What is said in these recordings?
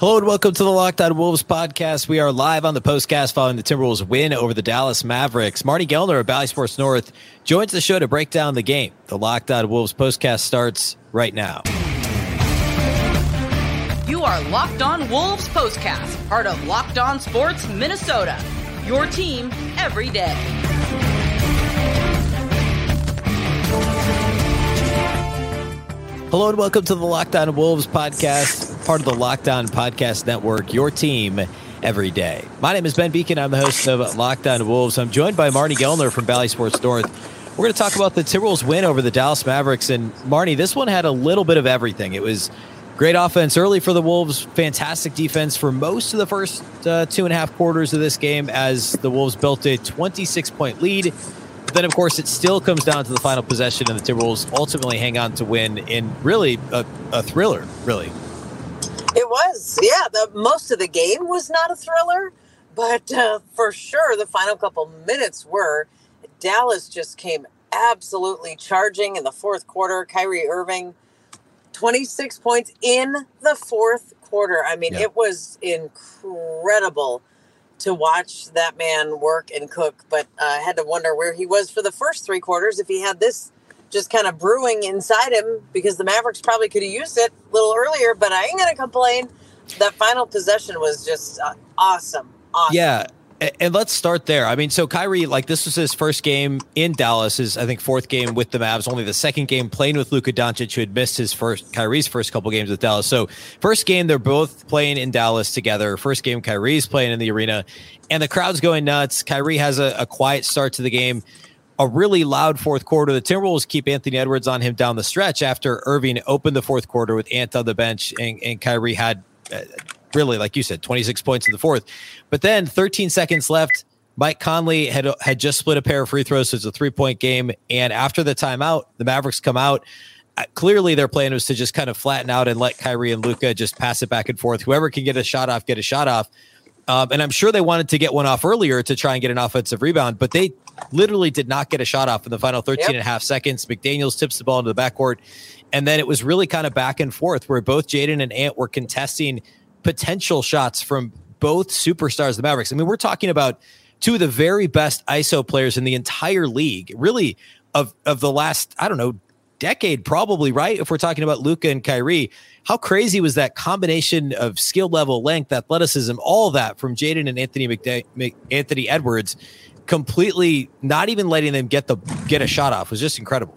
Hello and welcome to the Locked On Wolves podcast. We are live on the postcast following the Timberwolves win over the Dallas Mavericks. Marney Gellner of Bally Sports North joins the show to break down the game. The Locked On Wolves postcast starts right now. You are Locked On Wolves postcast, part of Locked On Sports Minnesota. Your team every day. Hello and welcome to the Locked On Wolves podcast part of the Locked On Podcast Network, your team every day. My name is Ben Beecken. I'm the host of Locked On Wolves. I'm joined by Marney Gellner from Bally Sports North. We're going to talk about the Timberwolves win over the Dallas Mavericks. And Marney, this one had a little bit of everything. It was great offense early for the Wolves, fantastic defense for most of the first uh, two and a half quarters of this game as the Wolves built a 26 point lead. But then, of course, it still comes down to the final possession, and the Timberwolves ultimately hang on to win in really a, a thriller, really. It was, yeah. The most of the game was not a thriller, but uh, for sure the final couple minutes were. Dallas just came absolutely charging in the fourth quarter. Kyrie Irving, twenty six points in the fourth quarter. I mean, yeah. it was incredible to watch that man work and cook. But uh, I had to wonder where he was for the first three quarters if he had this just kind of brewing inside him because the Mavericks probably could have used it a little earlier, but I ain't going to complain. That final possession was just uh, awesome. Awesome. Yeah. And let's start there. I mean, so Kyrie, like this was his first game in Dallas, his I think fourth game with the Mavs, only the second game playing with Luka Doncic, who had missed his first Kyrie's first couple games with Dallas. So first game, they're both playing in Dallas together. First game, Kyrie's playing in the arena, and the crowd's going nuts. Kyrie has a, a quiet start to the game a really loud fourth quarter. The Timberwolves keep Anthony Edwards on him down the stretch after Irving opened the fourth quarter with Ant on the bench and, and Kyrie had uh, really, like you said, 26 points in the fourth. But then 13 seconds left. Mike Conley had had just split a pair of free throws, so it's a three point game. And after the timeout, the Mavericks come out. Uh, clearly, their plan was to just kind of flatten out and let Kyrie and Luka just pass it back and forth. Whoever can get a shot off, get a shot off. Um, and I'm sure they wanted to get one off earlier to try and get an offensive rebound, but they literally did not get a shot off in the final 13 yep. and a half seconds. McDaniels tips the ball into the backcourt. And then it was really kind of back and forth where both Jaden and Ant were contesting potential shots from both superstars, of the Mavericks. I mean, we're talking about two of the very best ISO players in the entire league, really of, of the last, I don't know, decade, probably, right? If we're talking about Luka and Kyrie, how crazy was that combination of skill level, length, athleticism, all that from Jaden and Anthony McDa- Anthony Edwards? Completely not even letting them get the get a shot off was just incredible.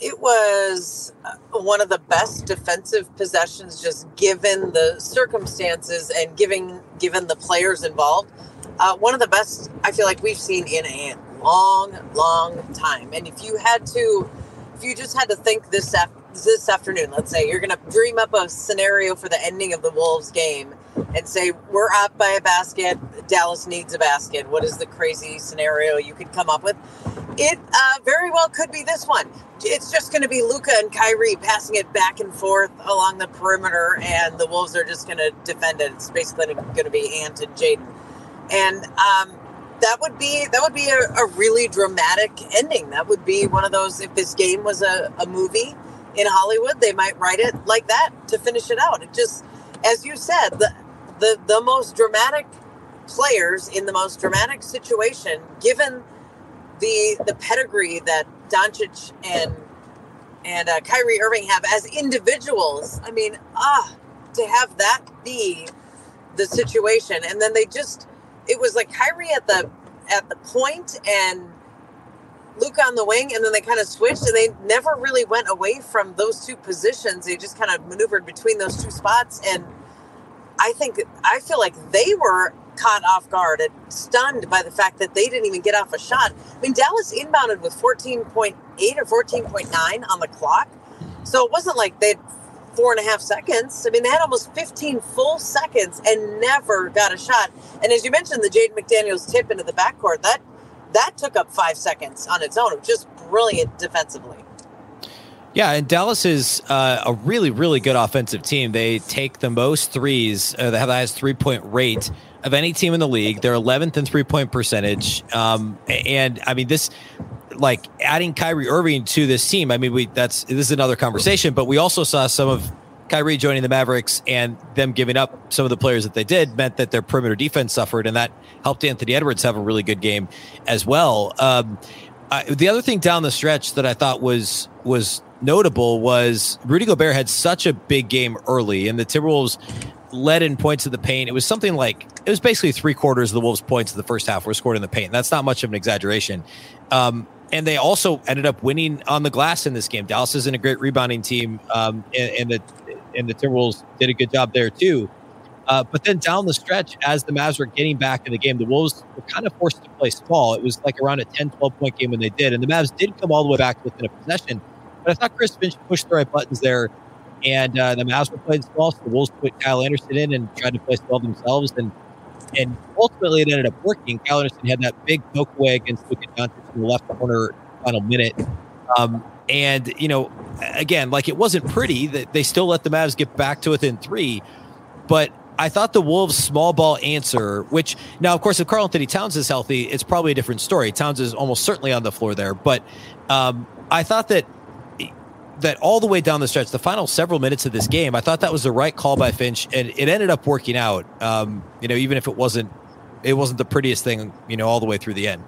It was uh, one of the best defensive possessions, just given the circumstances and giving given the players involved. Uh, one of the best I feel like we've seen in a long, long time. And if you had to, if you just had to think this af- this afternoon, let's say you're going to dream up a scenario for the ending of the Wolves game and say we're up by a basket. Dallas needs a basket. What is the crazy scenario you could come up with? It uh, very well could be this one. It's just going to be Luka and kyrie passing it back and forth along the perimeter and the wolves are just going to defend it. It's basically going to be ant and jaden. And um, that would be that would be a, a, really dramatic ending. That would be one of those if this game was a, a movie in hollywood they might write it like that to finish it out. It just as you said the the the most dramatic players in the most dramatic situation, given the the pedigree that Doncic and and uh, Kyrie Irving have as individuals. I mean, ah, to have that be the situation, and then they just it was like Kyrie at the at the point and Luka on the wing, and then they kind of switched, and they never really went away from those two positions. They just kind of maneuvered between those two spots, and I think I feel like they were caught off guard and stunned by the fact that they didn't even get off a shot. I mean, Dallas inbounded with 14.8 or 14.9 on the clock. So it wasn't like they had four and a half seconds. I mean, they had almost 15 full seconds and never got a shot. And as you mentioned, the Jaden McDaniels tip into the backcourt, that that took up five seconds on its own. It was just brilliant defensively. Yeah, and Dallas is uh, a really, really good offensive team. They take the most threes. Uh, they have the highest three point rate of any team in the league. They're 11th in three point percentage. Um, and I mean, this, like adding Kyrie Irving to this team. I mean, we that's this is another conversation, but we also saw some of Kyrie joining the Mavericks and them giving up some of the players that they did meant that their perimeter defense suffered, and that helped Anthony Edwards have a really good game as well. Um, I, the other thing down the stretch that I thought was was notable was Rudy Gobert had such a big game early, and the Timberwolves led in points of the paint. It was something like it was basically three quarters of the Wolves' points in the first half were scored in the paint. That's not much of an exaggeration. Um, and they also ended up winning on the glass in this game. Dallas isn't a great rebounding team, um, and, and the and the Timberwolves did a good job there too. Uh, but then down the stretch, as the Mavs were getting back in the game, the Wolves were kind of forced to play small. It was like around a 10, 12 point game when they did. And the Mavs did come all the way back within a possession. But I thought Chris Finch pushed the right buttons there. And uh, the Mavs were playing small. So the Wolves put Kyle Anderson in and tried to play small themselves. And and ultimately, it ended up working. Kyle Anderson had that big poke away against Luka Doncic in the left corner final minute. Um, and, you know, again, like it wasn't pretty that they still let the Mavs get back to within three. But I thought the Wolves' small ball answer, which now, of course, if Karl-Anthony Towns is healthy, it's probably a different story. Towns is almost certainly on the floor there, but um, I thought that that all the way down the stretch, the final several minutes of this game, I thought that was the right call by Finch, and it ended up working out. Um, you know, even if it wasn't, it wasn't the prettiest thing, you know, all the way through the end.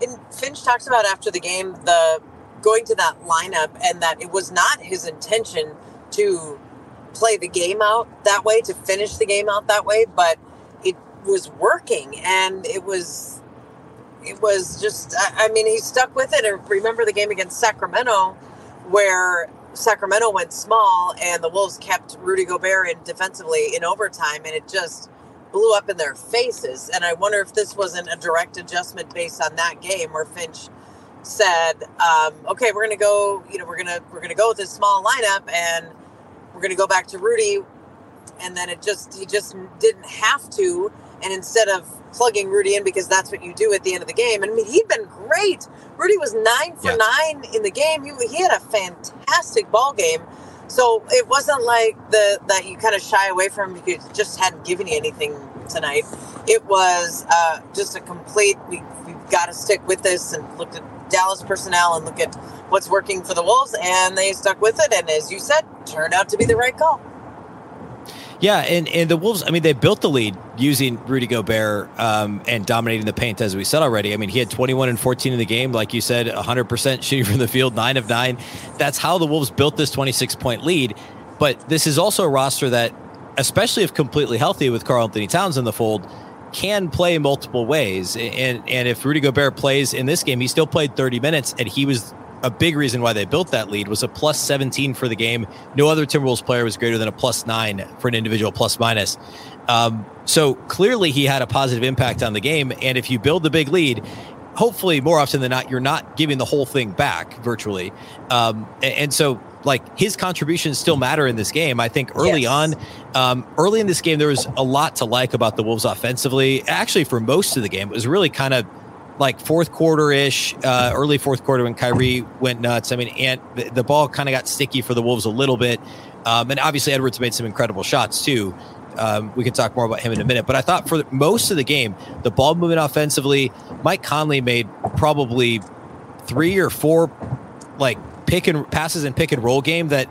And Finch talks about after the game the going to that lineup, and that it was not his intention to play the game out that way, to finish the game out that way, but it was working and it was it was just I, mean he stuck with it. And remember the game against Sacramento where Sacramento went small and the Wolves kept Rudy Gobert in defensively in overtime and it just blew up in their faces. And I wonder if this wasn't a direct adjustment based on that game where Finch said um, okay we're gonna go you know we're gonna we're gonna go with this small lineup and we're going to go back to Rudy. And then it just, he just didn't have to. And instead of plugging Rudy in because that's what you do at the end of the game. And I mean, he'd been great. Rudy was nine for yeah. nine in the game. He, he had a fantastic ball game. So it wasn't like the that you kind of shy away from because he just hadn't given you anything tonight. It was uh, just a complete. We we've got to stick with this and look at Dallas personnel and look at what's working for the Wolves, and they stuck with it. And as you said, turned out to be the right call. Yeah, and, and the Wolves, I mean, they built the lead using Rudy Gobert um, and dominating the paint, as we said already. I mean, he had 21 and 14 in the game, like you said, 100% shooting from the field, nine of nine. That's how the Wolves built this 26 point lead. But this is also a roster that, especially if completely healthy with Karl-Anthony Towns in the fold, can play multiple ways. And and if Rudy Gobert plays in this game, he still played 30 minutes, and he was a big reason why they built that lead was a plus 17 for the game. No other Timberwolves player was greater than a plus nine for an individual plus minus. Um, so clearly he had a positive impact on the game. And if you build the big lead, hopefully more often than not, you're not giving the whole thing back virtually. Um, and, and, so like his contributions still matter in this game. I think early yes. on, um, early in this game, there was a lot to like about the Wolves offensively. Actually, for most of the game, it was really kind of like fourth quarter ish, uh, early fourth quarter when Kyrie went nuts. I mean, and the, the ball kind of got sticky for the Wolves a little bit. Um, and obviously, Edwards made some incredible shots too. Um, we can talk more about him in a minute. But I thought for most of the game, the ball movement offensively, Mike Conley made probably three or four like pick and passes and pick and roll game that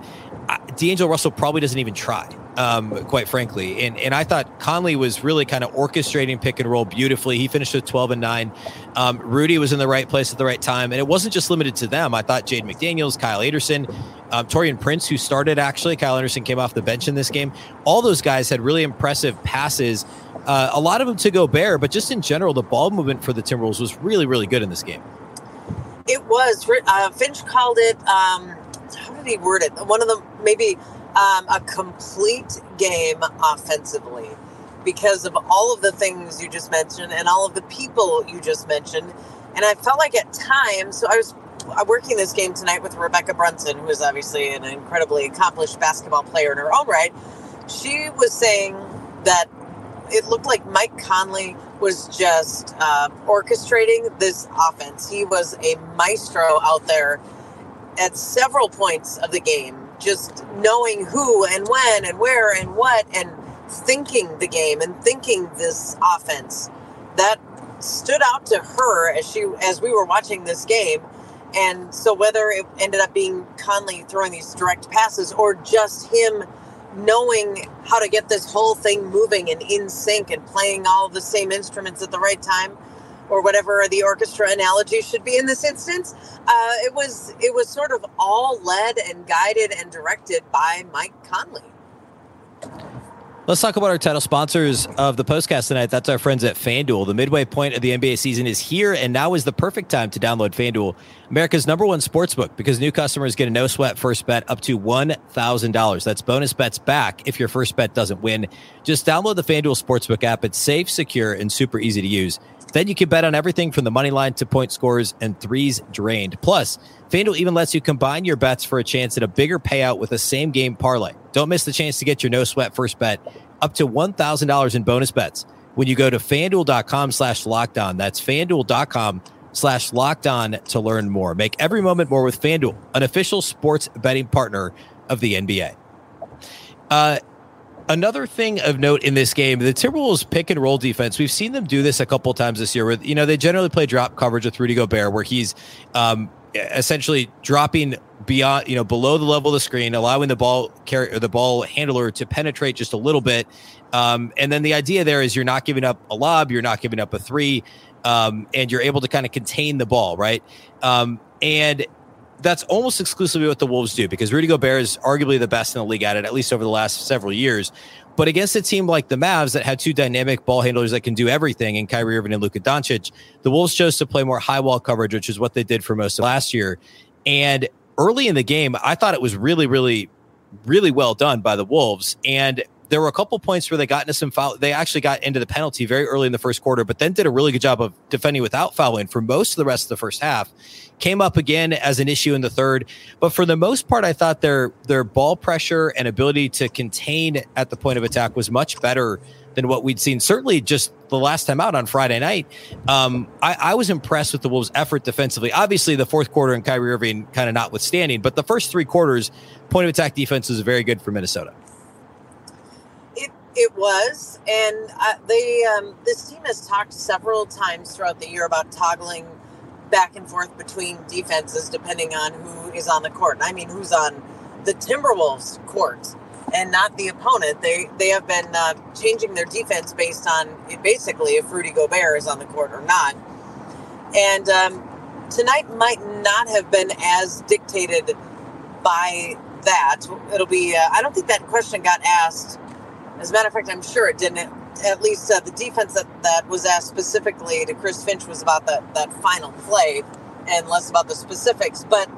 uh, D'Angelo Russell probably doesn't even try um, quite frankly. And and I thought Conley was really kind of orchestrating pick and roll beautifully. He finished with 12 and 9. Um, Rudy was in the right place at the right time. And it wasn't just limited to them. I thought Jaden McDaniels, Kyle Anderson, um, Taurean Prince, who started actually, Kyle Anderson came off the bench in this game. All those guys had really impressive passes. Uh, a lot of them to Gobert, but just in general, the ball movement for the Timberwolves was really, really good in this game. It was. Uh, Finch called it. Um, how did he word it? One of them, maybe um, a complete game offensively because of all of the things you just mentioned and all of the people you just mentioned. And I felt like at times, so I was working this game tonight with Rebecca Brunson, who is obviously an incredibly accomplished basketball player in her own right. She was saying that it looked like Mike Conley was just uh, orchestrating this offense. He was a maestro out there at several points of the game just knowing who and when and where and what and thinking the game and thinking this offense that stood out to her as she as we were watching this game. And so whether it ended up being Conley throwing these direct passes or just him knowing how to get this whole thing moving and in sync and playing all the same instruments at the right time or whatever the orchestra analogy should be in this instance uh, it was it was sort of all led and guided and directed by mike conley Let's talk about our title sponsors of the postcast tonight. That's our friends at FanDuel. The midway point of the NBA season is here, and now is the perfect time to download FanDuel, America's number one sportsbook, because new customers get a no sweat first bet up to $1,000. That's bonus bets back if your first bet doesn't win. Just download the FanDuel Sportsbook app. It's safe, secure, and super easy to use. Then you can bet on everything from the money line to point scores and threes drained. Plus, FanDuel even lets you combine your bets for a chance at a bigger payout with a same game parlay. Don't miss the chance to get your no sweat first bet up to $1,000 in bonus bets when you go to fanduel.com slash LockedOn. That's fanduel.com slash LockedOn to learn more. Make every moment more with FanDuel, an official sports betting partner of the NBA. Uh, another thing of note in this game, the Timberwolves pick and roll defense. We've seen them do this a couple times this year. Where you know they generally play drop coverage with Rudy Gobert, where he's um, essentially dropping beyond, you know, below the level of the screen, allowing the ball carry the ball handler to penetrate just a little bit. Um, and then the idea there is you're not giving up a lob, you're not giving up a three, um, and you're able to kind of contain the ball, right? Um, and that's almost exclusively what the Wolves do because Rudy Gobert is arguably the best in the league at it, at least over the last several years. But against a team like the Mavs that had two dynamic ball handlers that can do everything in Kyrie Irving and Luka Doncic, the Wolves chose to play more high wall coverage, which is what they did for most of last year. And early in the game, I thought it was really, really, really well done by the Wolves. And there were a couple points where they got into some foul. They actually got into the penalty very early in the first quarter, but then did a really good job of defending without fouling for most of the rest of the first half. Came up again as an issue in the third, but for the most part, I thought their their ball pressure and ability to contain at the point of attack was much better than what we'd seen. Certainly, just the last time out on Friday night, um, I, I, was impressed with the Wolves' effort defensively. Obviously, the fourth quarter and Kyrie Irving kind of notwithstanding, but the first three quarters, point of attack defense was very good for Minnesota. It was, and uh, they um, this team has talked several times throughout the year about toggling back and forth between defenses depending on who is on the court. I mean, who's on the Timberwolves court and not the opponent. They they have been uh, changing their defense based on basically if Rudy Gobert is on the court or not. And um, tonight might not have been as dictated by that. It'll be. Uh, I don't think that question got asked as a matter of fact, I'm sure it didn't. At least uh, the defense that, that was asked specifically to Chris Finch was about that, that final play and less about the specifics. But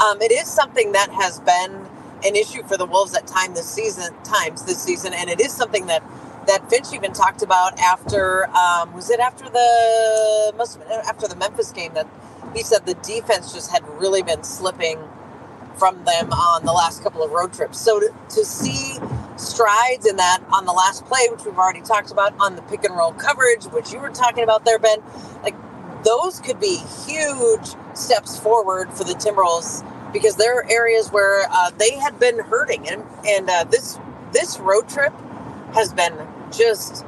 um, it is something that has been an issue for the Wolves at time this season, times this season, and it is something that that Finch even talked about after um, was it after the must after the Memphis game that he said the defense just had really been slipping from them on the last couple of road trips. So to, to see strides in that on the last play, which we've already talked about, on the pick and roll coverage, which you were talking about there, Ben, like those could be huge steps forward for the Timberwolves because there are areas where uh, they had been hurting, and and uh, this this road trip has been just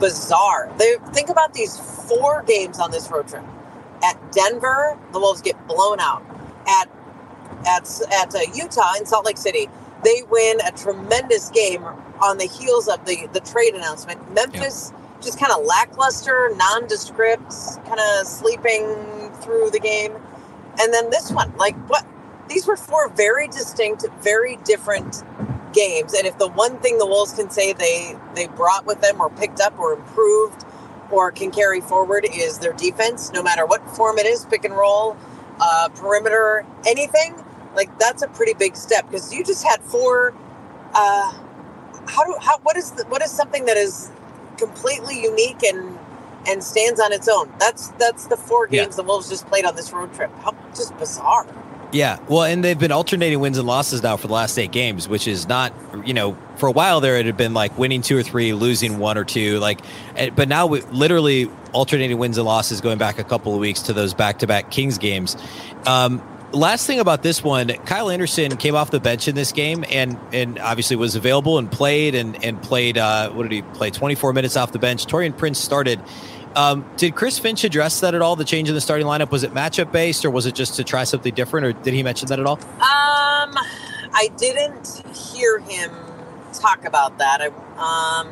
bizarre. They think about these four games on this road trip. At Denver, the Wolves get blown out. At at at uh, Utah in Salt Lake City, they win a tremendous game on the heels of the the trade announcement. Memphis yep. just kind of lackluster, nondescript, kind of sleeping through the game, and then this one, like what? These were four very distinct, very different games. And if the one thing the Wolves can say they they brought with them, or picked up, or improved, or can carry forward is their defense, no matter what form it is, pick and roll, uh, perimeter, anything like that's a pretty big step because you just had four. Uh, how do how what is the, what is something that is completely unique and and stands on its own? That's that's the four games yeah. the Wolves just played on this road trip. How just bizarre. Yeah, well, and they've been alternating wins and losses now for the last eight games, which is not, you know, for a while there it had been like winning two or three, losing one or two, like, eh, but now we literally alternating wins and losses going back a couple of weeks to those back-to-back Kings games. Um, last thing about this one, Kyle Anderson came off the bench in this game and and obviously was available and played and and played. Uh, what did he play? Twenty four minutes off the bench. Taurean Prince started. Um, did Chris Finch address that at all? The change in the starting lineup was it matchup based, or was it just to try something different, or did he mention that at all? Um, I didn't hear him talk about that. I um,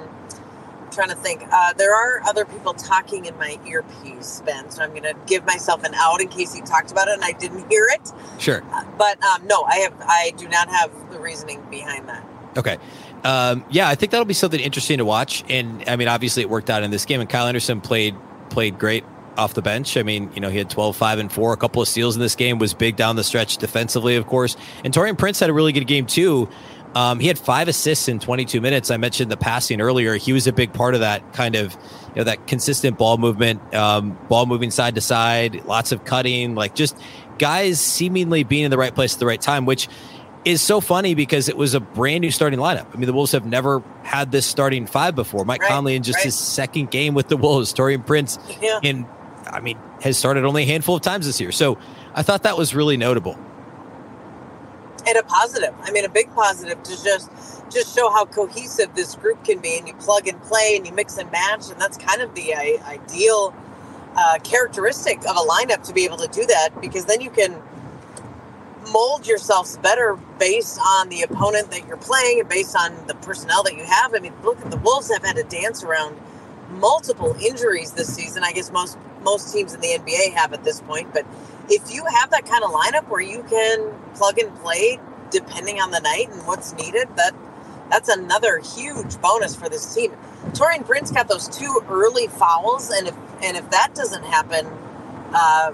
trying to think. Uh, there are other people talking in my earpiece, Ben. So I'm going to give myself an out in case he talked about it and I didn't hear it. Sure. Uh, but um, no, I have. I do not have the reasoning behind that. Okay. Um, yeah, I think that'll be something interesting to watch. And I mean, obviously, it worked out in this game, and Kyle Anderson played played great off the bench. I mean, you know, he had 12, 5, and 4, a couple of steals in this game, was big down the stretch defensively, of course. And Taurean Prince had a really good game, too. Um, he had five assists in 22 minutes. I mentioned the passing earlier. He was a big part of that kind of, you know, that consistent ball movement, um, ball moving side to side, lots of cutting, like just guys seemingly being in the right place at the right time, which is so funny because it was a brand new starting lineup. I mean, the Wolves have never had this starting five before. Mike Right, Conley in just right. his second game with the Wolves, Taurean Prince Yeah. in, I mean, has started only a handful of times this year. So I thought that was really notable. And a positive. I mean, a big positive to just just show how cohesive this group can be, and you plug and play, and you mix and match, and that's kind of the I- ideal uh, characteristic of a lineup to be able to do that, because then you can mold yourselves better based on the opponent that you're playing and based on the personnel that you have. I mean, look, at the Wolves have had to dance around multiple injuries this season. I guess most most teams in the NBA have at this point, but if you have that kind of lineup where you can plug and play depending on the night and what's needed, that that's another huge bonus for this team. Taurean Prince got those two early fouls, and if and if that doesn't happen, uh,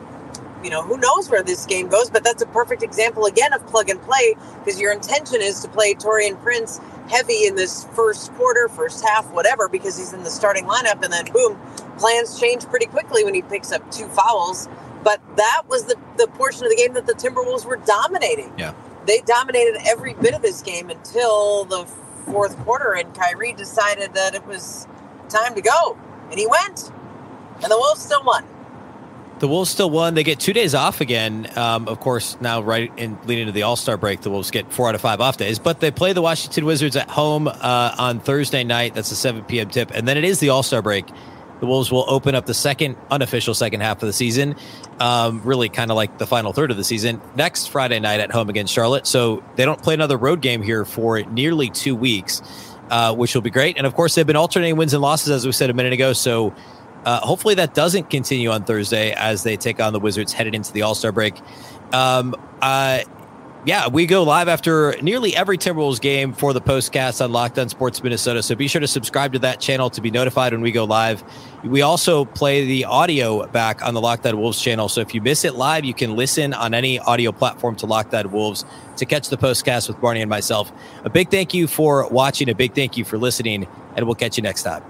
you know who knows where this game goes. But that's a perfect example again of plug and play because your intention is to play Taurean Prince heavy in this first quarter, first half, whatever, because he's in the starting lineup, and then boom, plans change pretty quickly when he picks up two fouls. But that was the, the portion of the game that the Timberwolves were dominating. Yeah. They dominated every bit of this game until the fourth quarter, and Kyrie decided that it was time to go. And he went. And the Wolves still won. The Wolves still won. They get two days off again. Um, of course, now right in leading to the All Star break, the Wolves get four out of five off days. But they play the Washington Wizards at home uh, on Thursday night. That's a 7 p.m. tip, and then it is the All Star break. The Wolves will open up the second unofficial second half of the season, um, really kind of like the final third of the season next Friday night at home against Charlotte. So they don't play another road game here for nearly two weeks, uh, which will be great. And of course, they've been alternating wins and losses, as we said a minute ago. So uh, hopefully that doesn't continue on Thursday as they take on the Wizards headed into the All Star break. Um, uh, yeah, we go live after nearly every Timberwolves game for the postcast on Locked On Sports Minnesota. So be sure to subscribe to that channel to be notified when we go live. We also play the audio back on the Locked On Wolves channel. So if you miss it live, you can listen on any audio platform to Locked On Wolves to catch the postcast with Marney and myself. A big thank you for watching. A big thank you for listening, and we'll catch you next time.